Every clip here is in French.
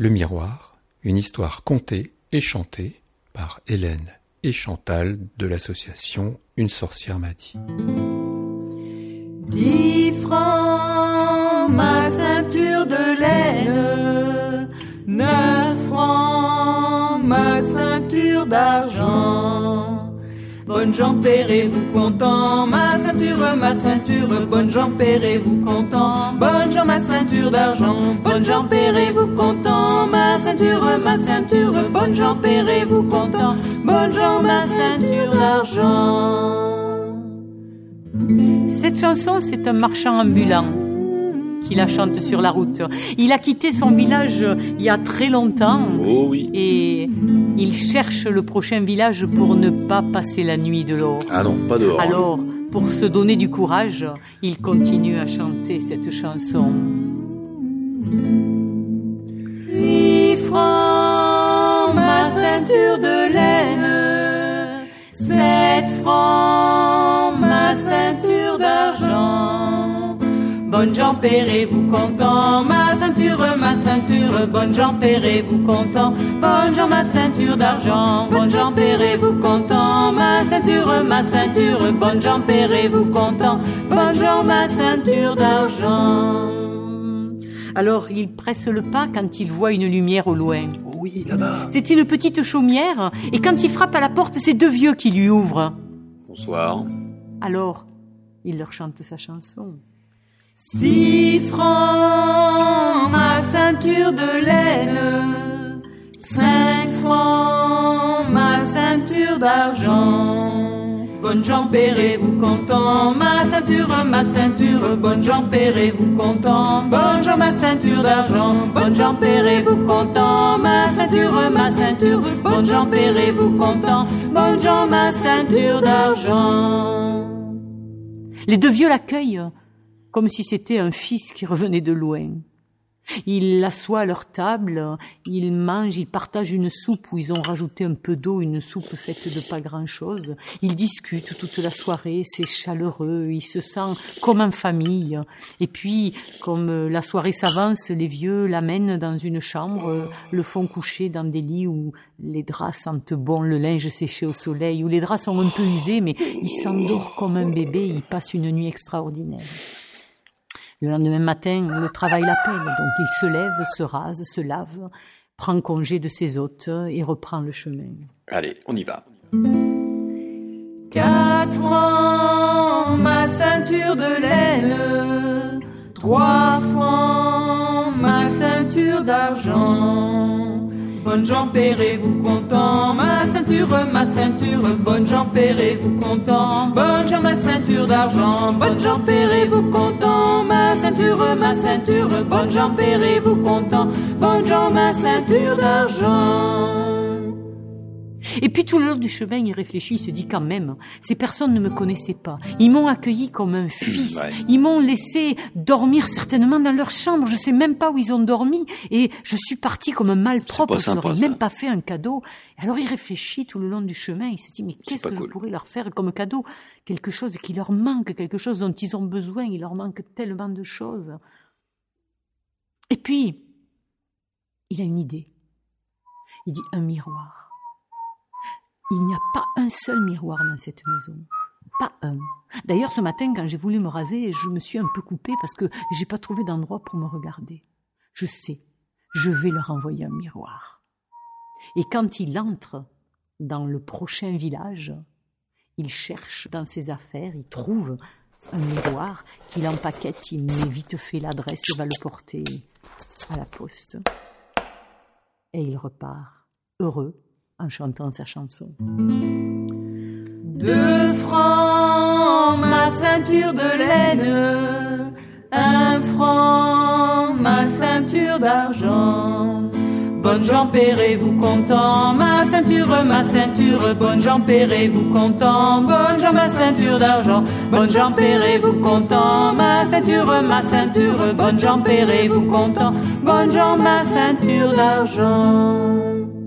Le miroir, une histoire contée et chantée par Hélène et Chantal de l'association Une sorcière m'a dit. Dix francs, ma ceinture de laine, neuf francs, ma ceinture d'argent. Bonne Jean vous content, ma ceinture, ma ceinture, bonne Jean vous content, bonne Jean ma ceinture d'argent, bonne Jean vous content, ma ceinture, ma ceinture, bonne Jean vous content, bonne Jean ma ceinture d'argent. Cette chanson, c'est un marchand ambulant qui la chante sur la route. Il a quitté son village il y a très longtemps. Oh oui. Et il cherche le prochain village pour ne pas passer la nuit de l'or. Ah non, pas dehors. Alors, pour se donner du courage, il continue à chanter cette chanson. Huit francs, ma ceinture de laine. Sept francs, ma ceinture. Bonne Jean vous content, ma ceinture, ma ceinture, bonne Jean vous content, bonne Jean ma ceinture d'argent, bonne Jean vous content, ma ceinture, ma ceinture, bonne Jean vous content, bonne Jean ma ceinture d'argent. Alors il presse le pas quand il voit une lumière au loin. Oui, là-bas. C'est une petite chaumière, et quand il frappe à la porte, c'est deux vieux qui lui ouvrent. Bonsoir. Alors, il leur chante sa chanson. Six francs, ma ceinture de laine. Cinq francs, ma ceinture d'argent. Bonne Jean vous content, ma ceinture, ma ceinture, bonne Jean vous content, bonne Jean ma ceinture d'argent, bonne Jean vous content, ma ceinture, ma ceinture, bonne Jean vous content, bonne Jean ma ceinture d'argent. Les deux vieux l'accueillent comme si c'était un fils qui revenait de loin. Ils l'assoient à leur table, ils mangent, ils partagent une soupe où ils ont rajouté un peu d'eau, une soupe faite de pas grand-chose. Ils discutent toute la soirée, c'est chaleureux, ils se sentent comme en famille. Et puis, comme la soirée s'avance, les vieux l'amènent dans une chambre, le font coucher dans des lits où les draps sentent bon, le linge séché au soleil, où les draps sont un peu usés, mais il s'endort comme un bébé, il passe une nuit extraordinaire. Le lendemain matin, le travail l'appelle, donc il se lève, se rase, se lave, prend congé de ses hôtes et reprend le chemin. Allez, on y va. Quatre francs, ma ceinture de laine. Trois francs, ma ceinture d'argent. Bonne Jean vous content, ma ceinture, ma ceinture, bonne Jean vous content, bonne Jean ma ceinture d'argent, bonne Jean vous content, ma ceinture, ma ceinture, bonne Jean vous content, bonne Jean ma ceinture d'argent. Et puis tout le long du chemin, il réfléchit, il se dit quand même, ces personnes ne me connaissaient pas. Ils m'ont accueilli comme un fils. Ils m'ont laissé dormir certainement dans leur chambre. Je sais même pas où ils ont dormi. Et je suis parti comme un malpropre. Je leur ai même pas fait un cadeau. alors il réfléchit tout le long du chemin. Il se dit, mais qu'est-ce que je pourrais leur faire comme cadeau? Quelque chose qui leur manque, quelque chose dont ils ont besoin. Il leur manque tellement de choses. Et puis, il a une idée. Il dit un miroir. Il n'y a pas un seul miroir dans cette maison. Pas un. D'ailleurs, ce matin, quand j'ai voulu me raser, je me suis un peu coupée parce que j'ai pas trouvé d'endroit pour me regarder. Je sais, je vais leur envoyer un miroir. Et quand il entre dans le prochain village, il cherche dans ses affaires, il trouve un miroir qu'il empaquette, il met vite fait l'adresse et va le porter à la poste. Et il repart, heureux, en chantant sa chanson. Deux francs, ma ceinture de laine, un franc, ma ceinture d'argent. Bonne Jean vous content, ma ceinture, ma ceinture, bonne Jean vous content, bonne Jean ma ceinture d'argent, bonne Jean vous content, ma ceinture, ma ceinture, bonne Jean vous content, bonne Jean ma ceinture d'argent.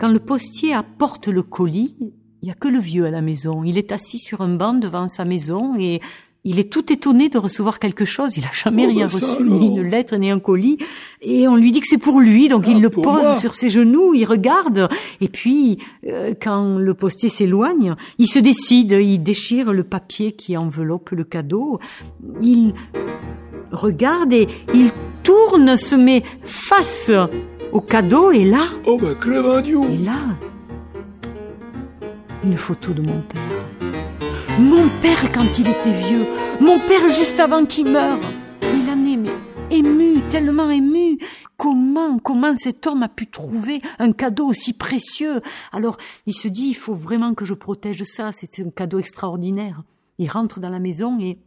Quand le postier apporte le colis, il n'y a que le vieux à la maison. Il est assis sur un banc devant sa maison et il est tout étonné de recevoir quelque chose. Il a jamais Oh, rien bah, reçu, ni une lettre, ni un colis. Et on lui dit que c'est pour lui, donc il Ah, le pose moi. sur ses genoux, il regarde. Et puis, euh, quand le postier s'éloigne, il se décide, il déchire le papier qui enveloppe le cadeau. Il regarde et il tourne, se met face au cadeau et là, Oh bah Clémenio et là, une photo de mon père. Mon père quand il était vieux, mon père juste avant qu'il meure. Il en est mais ému, tellement ému. Comment, comment cet homme a pu trouver un cadeau aussi précieux? Alors, il se dit, il faut vraiment que je protège ça, c'est un cadeau extraordinaire. Il rentre dans la maison et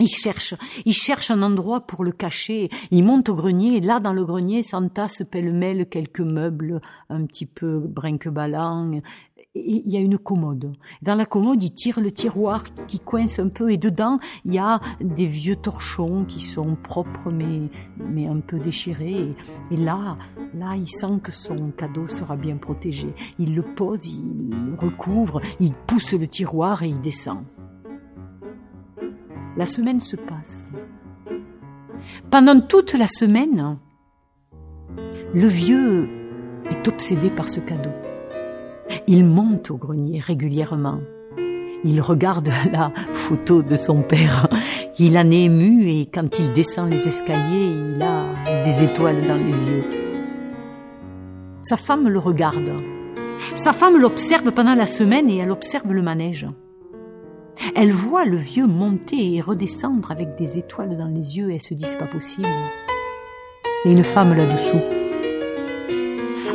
il cherche, il cherche un endroit pour le cacher. Il monte au grenier et là, dans le grenier, s'entassent pêle-mêle quelques meubles un petit peu brinque-ballant. Et Il y a une commode. Dans la commode, il tire le tiroir qui coince un peu et dedans, il y a des vieux torchons qui sont propres mais, mais un peu déchirés. Et, là, là, il sent que son cadeau sera bien protégé. Il le pose, il le recouvre, il pousse le tiroir et il descend. La semaine se passe. Pendant toute la semaine, le vieux est obsédé par ce cadeau. Il monte au grenier régulièrement. Il regarde la photo de son père. Il en est ému et quand il descend les escaliers, il a des étoiles dans les yeux. Sa femme le regarde. Sa femme l'observe pendant la semaine et elle observe le manège. Elle voit le vieux monter et redescendre avec des étoiles dans les yeux et elle se dit c'est pas possible. A une femme là-dessous.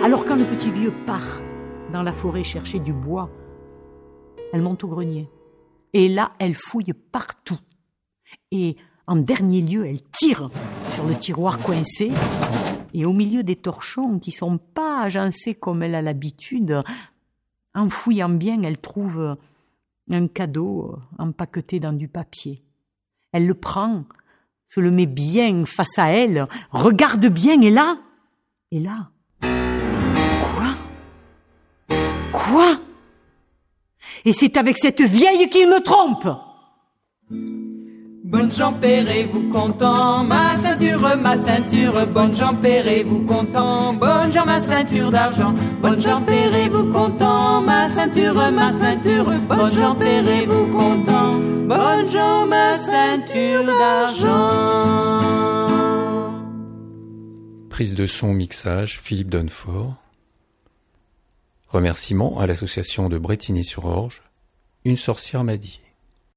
Alors quand le petit vieux part dans la forêt chercher du bois, elle monte au grenier. Et là, elle fouille partout. Et en dernier lieu, elle tire sur le tiroir coincé. Et au milieu des torchons qui sont pas agencés comme elle a l'habitude, en fouillant bien, elle trouve un cadeau empaqueté dans du papier. Elle le prend, se le met bien face à elle, regarde bien, et là, et là, quoi? Quoi? Et c'est avec cette vieille qu'il me trompe Bonne Jean vous content, ma ceinture, ma ceinture, bonne Jean vous content, bonne Jean ma ceinture d'argent, bonne Jean vous content, ma ceinture, ma ceinture, bonne Jean vous content, bonne Jean ma ceinture d'argent. Prise de son, mixage, Philippe Donfort. Remerciements à l'association de Bretigny-sur-Orge, Une sorcière m'a dit.